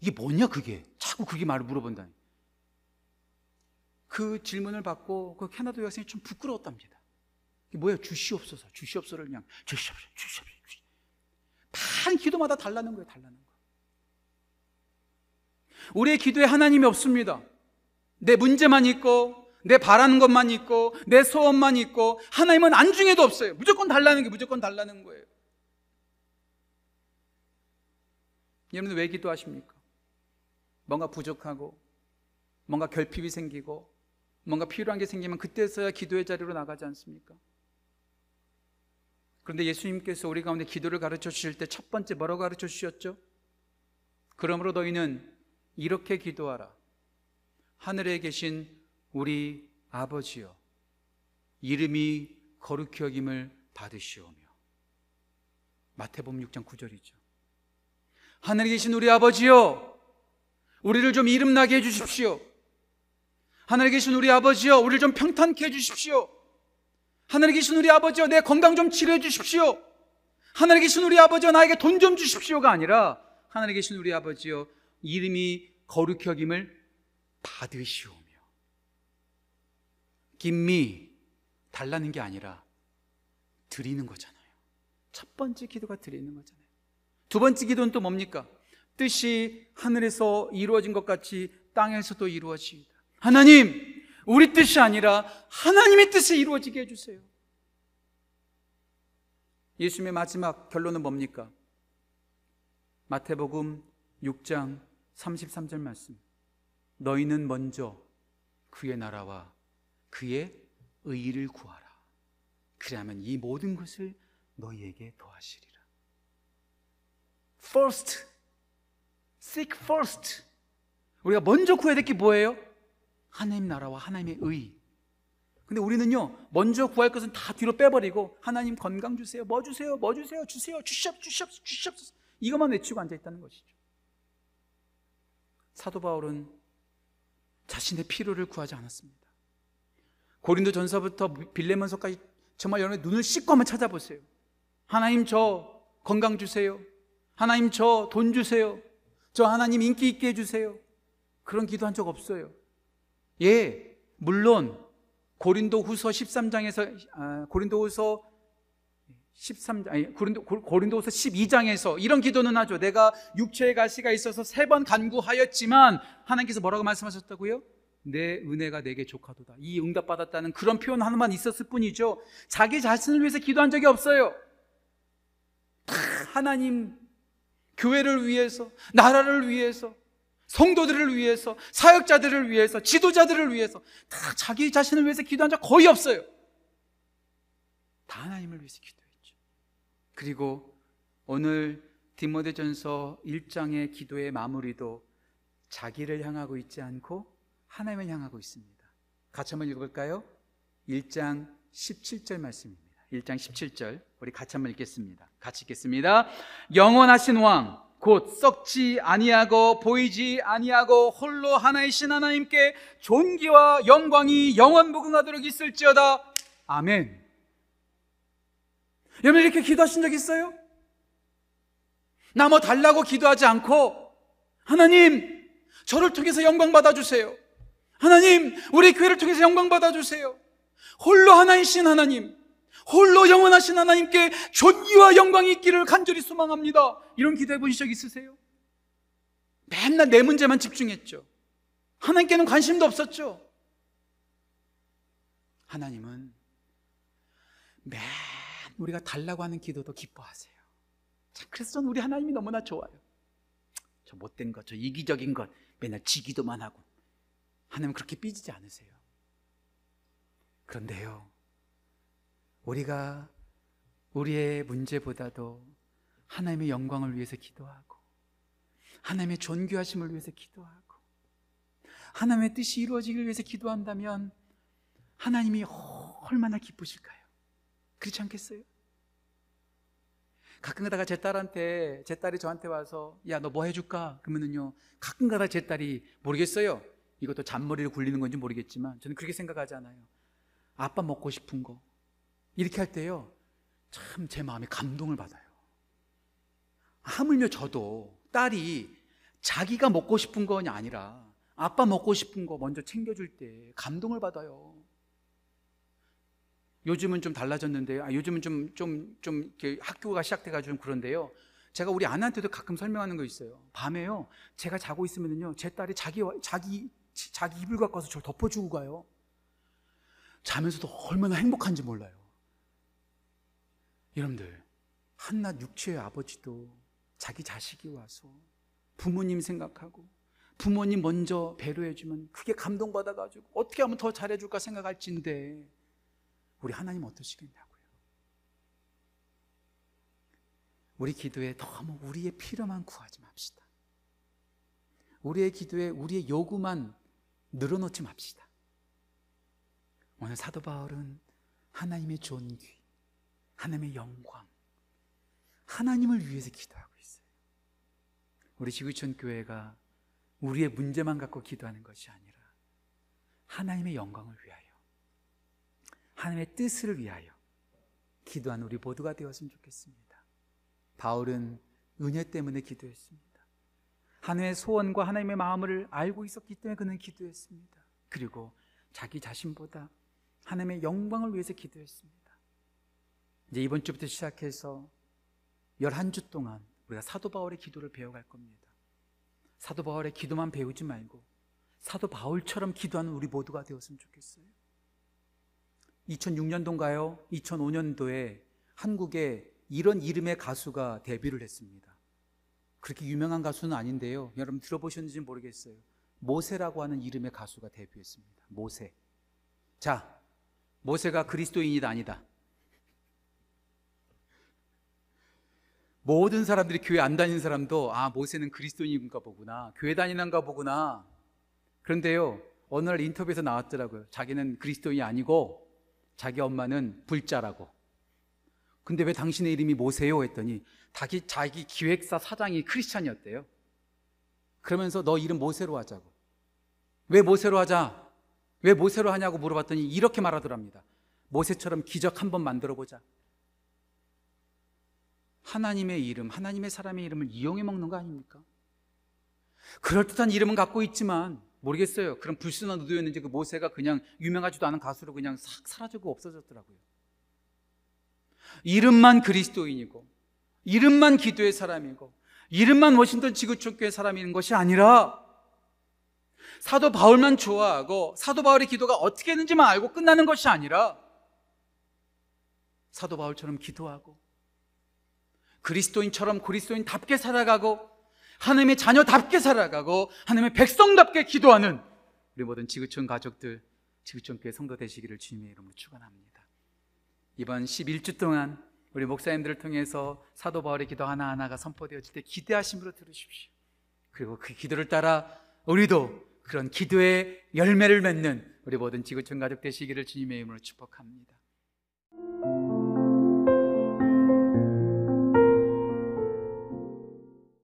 Speaker 1: 이게 뭐냐 그게? 자꾸 그게 말을 물어본다니. 그 질문을 받고 그 캐나다 유학생이 좀 부끄러웠답니다. 이게 뭐야? 주시옵소서, 주시옵소서를 그냥 주시옵소서, 주시옵소서. 반 기도마다 달라는 거예요, 달라는 거. 우리의 기도에 하나님이 없습니다. 내 문제만 있고, 내 바라는 것만 있고, 내 소원만 있고, 하나님은 안중에도 없어요. 무조건 달라는 게 무조건 달라는 거예요. 여러분 왜 기도하십니까? 뭔가 부족하고, 뭔가 결핍이 생기고, 뭔가 필요한 게 생기면 그때서야 기도의 자리로 나가지 않습니까? 그런데 예수님께서 우리 가운데 기도를 가르쳐 주실 때 첫 번째 뭐라고 가르쳐 주셨죠? 그러므로 너희는 이렇게 기도하라. 하늘에 계신 우리 아버지여, 이름이 거룩히 여김을 받으시오며. 마태복음 6장 9절이죠. 하늘에 계신 우리 아버지여, 우리를 좀 이름나게 해주십시오. 하늘에 계신 우리 아버지여, 우리를 좀 평탄케 해주십시오. 하늘에 계신 우리 아버지여, 내 건강 좀 치료해 주십시오. 하늘에 계신 우리 아버지여, 나에게 돈 좀 주십시오가 아니라, 하늘에 계신 우리 아버지여, 이름이 거룩히 여김을 받으시오며 김미 달라는 게 아니라 드리는 거잖아요. 첫 번째 기도가 드리는 거잖아요. 두 번째 기도는 또 뭡니까? 뜻이 하늘에서 이루어진 것 같이 땅에서도 이루어지이다. 하나님, 우리 뜻이 아니라 하나님의 뜻이 이루어지게 해주세요. 예수님의 마지막 결론은 뭡니까? 마태복음 6장 33절 말씀. 너희는 먼저 그의 나라와 그의 의를 구하라. 그러면 이 모든 것을 너희에게 더하시리라. First, seek first. 우리가 먼저 구해야 될 게 뭐예요? 하나님 나라와 하나님의 의. 근데 우리는요, 먼저 구할 것은 다 뒤로 빼버리고, 하나님 건강 주세요, 뭐 주세요, 뭐 주세요, 주세요, 주시옵, 주시옵, 주시옵. 이것만 외치고 앉아있다는 것이죠. 사도 바울은 자신의 필요를 구하지 않았습니다. 고린도 전서부터 빌레몬서까지 정말 여러분의 눈을 씻고 한번 찾아보세요. 하나님 저 건강 주세요. 하나님 저 돈 주세요. 저 하나님 인기 있게 해주세요. 그런 기도한 적 없어요. 예, 물론 고린도 후서 13장에서 아, 고린도 후서 13장 아니 고린도 고린도 후서 12장에서 이런 기도는 하죠. 내가 육체의 가시가 있어서 세 번 간구하였지만 하나님께서 뭐라고 말씀하셨다고요? 내 은혜가 내게 족하도다. 이 응답 받았다는 그런 표현 하나만 있었을 뿐이죠. 자기 자신을 위해서 기도한 적이 없어요. 다 하나님 교회를 위해서, 나라를 위해서, 성도들을 위해서, 사역자들을 위해서, 지도자들을 위해서 다 자기 자신을 위해서 기도한 적 거의 없어요. 다 하나님을 위해서 기도했죠. 그리고 오늘 디모데전서 1장의 기도의 마무리도 자기를 향하고 있지 않고 하나님을 향하고 있습니다. 같이 한번 읽을까요? 1장 17절 말씀입니다. 1장 17절 우리 같이 한번 읽겠습니다. 같이 읽겠습니다. 영원하신 왕 곧 썩지 아니하고 보이지 아니하고 홀로 하나이신 하나님께 존귀와 영광이 영원 무궁하도록 있을지어다. 아멘. 여러분 이렇게 기도하신 적 있어요? 나 뭐 달라고 기도하지 않고 하나님 저를 통해서 영광 받아 주세요. 하나님 우리 교회를 통해서 영광 받아 주세요. 홀로 하나이신 하나님 홀로 영원하신 하나님께 존귀와 영광이 있기를 간절히 소망합니다. 이런 기도해 보신 적 있으세요? 맨날 내 문제만 집중했죠. 하나님께는 관심도 없었죠. 하나님은 맨 우리가 달라고 하는 기도도 기뻐하세요. 자, 그래서 저는 우리 하나님이 너무나 좋아요. 저 못된 것, 저 이기적인 것, 맨날 지기도만 하고. 하나님은 그렇게 삐지지 않으세요. 그런데요, 우리가 우리의 문제보다도 하나님의 영광을 위해서 기도하고 하나님의 존귀하심을 위해서 기도하고 하나님의 뜻이 이루어지길 위해서 기도한다면 하나님이 얼마나 기쁘실까요? 그렇지 않겠어요? 가끔 가다가 제 딸한테 제 딸이 저한테 와서 야 너 뭐 해줄까? 그러면은요 가끔 가다 제 딸이 모르겠어요 이것도 잔머리를 굴리는 건지 모르겠지만 저는 그렇게 생각하지 않아요 아빠 먹고 싶은 거 이렇게 할 때요, 참 제 마음에 감동을 받아요. 하물며 저도 딸이 자기가 먹고 싶은 건이 아니라 아빠 먹고 싶은 거 먼저 챙겨줄 때 감동을 받아요. 요즘은 좀 달라졌는데요. 아, 요즘은 좀, 좀, 좀, 학교가 시작돼가지고 좀 그런데요. 제가 우리 아내한테도 가끔 설명하는 거 있어요. 밤에요. 제가 자고 있으면요. 제 딸이 자기, 자기, 자기 이불 갖고 와서 저를 덮어주고 가요. 자면서도 얼마나 행복한지 몰라요. 여러분들, 한낱 육체의 아버지도 자기 자식이 와서 부모님 생각하고 부모님 먼저 배려해주면 그게 감동받아가지고 어떻게 하면 더 잘해줄까 생각할진데 우리 하나님 어떠시겠냐고요. 우리 기도에 너무 우리의 필요만 구하지 맙시다. 우리의 기도에 우리의 요구만 늘어놓지 맙시다. 오늘 사도 바울은 하나님의 존귀, 하나님의 영광, 하나님을 위해서 기도하고 있어요. 우리 지구촌 교회가 우리의 문제만 갖고 기도하는 것이 아니라 하나님의 영광을 위하여, 하나님의 뜻을 위하여 기도하는 우리 모두가 되었으면 좋겠습니다. 바울은 은혜 때문에 기도했습니다. 하나님의 소원과 하나님의 마음을 알고 있었기 때문에 그는 기도했습니다. 그리고 자기 자신보다 하나님의 영광을 위해서 기도했습니다. 이제 이번 주부터 시작해서 11주 동안 우리가 사도 바울의 기도를 배워갈 겁니다. 사도 바울의 기도만 배우지 말고 사도 바울처럼 기도하는 우리 모두가 되었으면 좋겠어요. 2006년도인가요? 2005년도에 한국에 이런 이름의 가수가 데뷔를 했습니다. 그렇게 유명한 가수는 아닌데요. 여러분 들어보셨는지 모르겠어요. 모세라고 하는 이름의 가수가 데뷔했습니다. 모세. 자, 모세가 그리스도인이다 아니다. 모든 사람들이 교회 안 다니는 사람도 아 모세는 그리스도인인가 보구나 교회 다니는가 보구나 그런데요 어느 날 인터뷰에서 나왔더라고요 자기는 그리스도인이 아니고 자기 엄마는 불자라고. 근데 왜 당신의 이름이 모세요? 했더니 자기, 자기 기획사 사장이 크리스찬이었대요. 그러면서 너 이름 모세로 하자고. 왜 모세로 하자? 왜 모세로 하냐고 물어봤더니 이렇게 말하더랍니다.
Speaker 2: 모세처럼 기적 한번 만들어 보자. 하나님의 이름, 하나님의 사람의 이름을 이용해 먹는 거 아닙니까? 그럴듯한 이름은 갖고 있지만 모르겠어요. 그런 불순한 의도였는지 그 모세가 그냥 유명하지도 않은 가수로 그냥 싹 사라지고 없어졌더라고요. 이름만 그리스도인이고 이름만 기도의 사람이고 이름만 워싱턴 지구촌교회 사람인 것이 아니라 사도 바울만 좋아하고 사도 바울의 기도가 어떻게 했는지만 알고 끝나는 것이 아니라 사도 바울처럼 기도하고 그리스도인처럼 그리스도인답게 살아가고 하나님의 자녀답게 살아가고 하나님의 백성답게 기도하는 우리 모든 지구촌 가족들 지구촌 교회 성도 되시기를 주님의 이름으로 축원합니다. 이번 11주 동안 우리 목사님들을 통해서 사도 바울의 기도 하나하나가 선포되어질 때 기대하심으로 들으십시오. 그리고 그 기도를 따라 우리도 그런 기도의 열매를 맺는 우리 모든 지구촌 가족 되시기를 주님의 이름으로 축복합니다.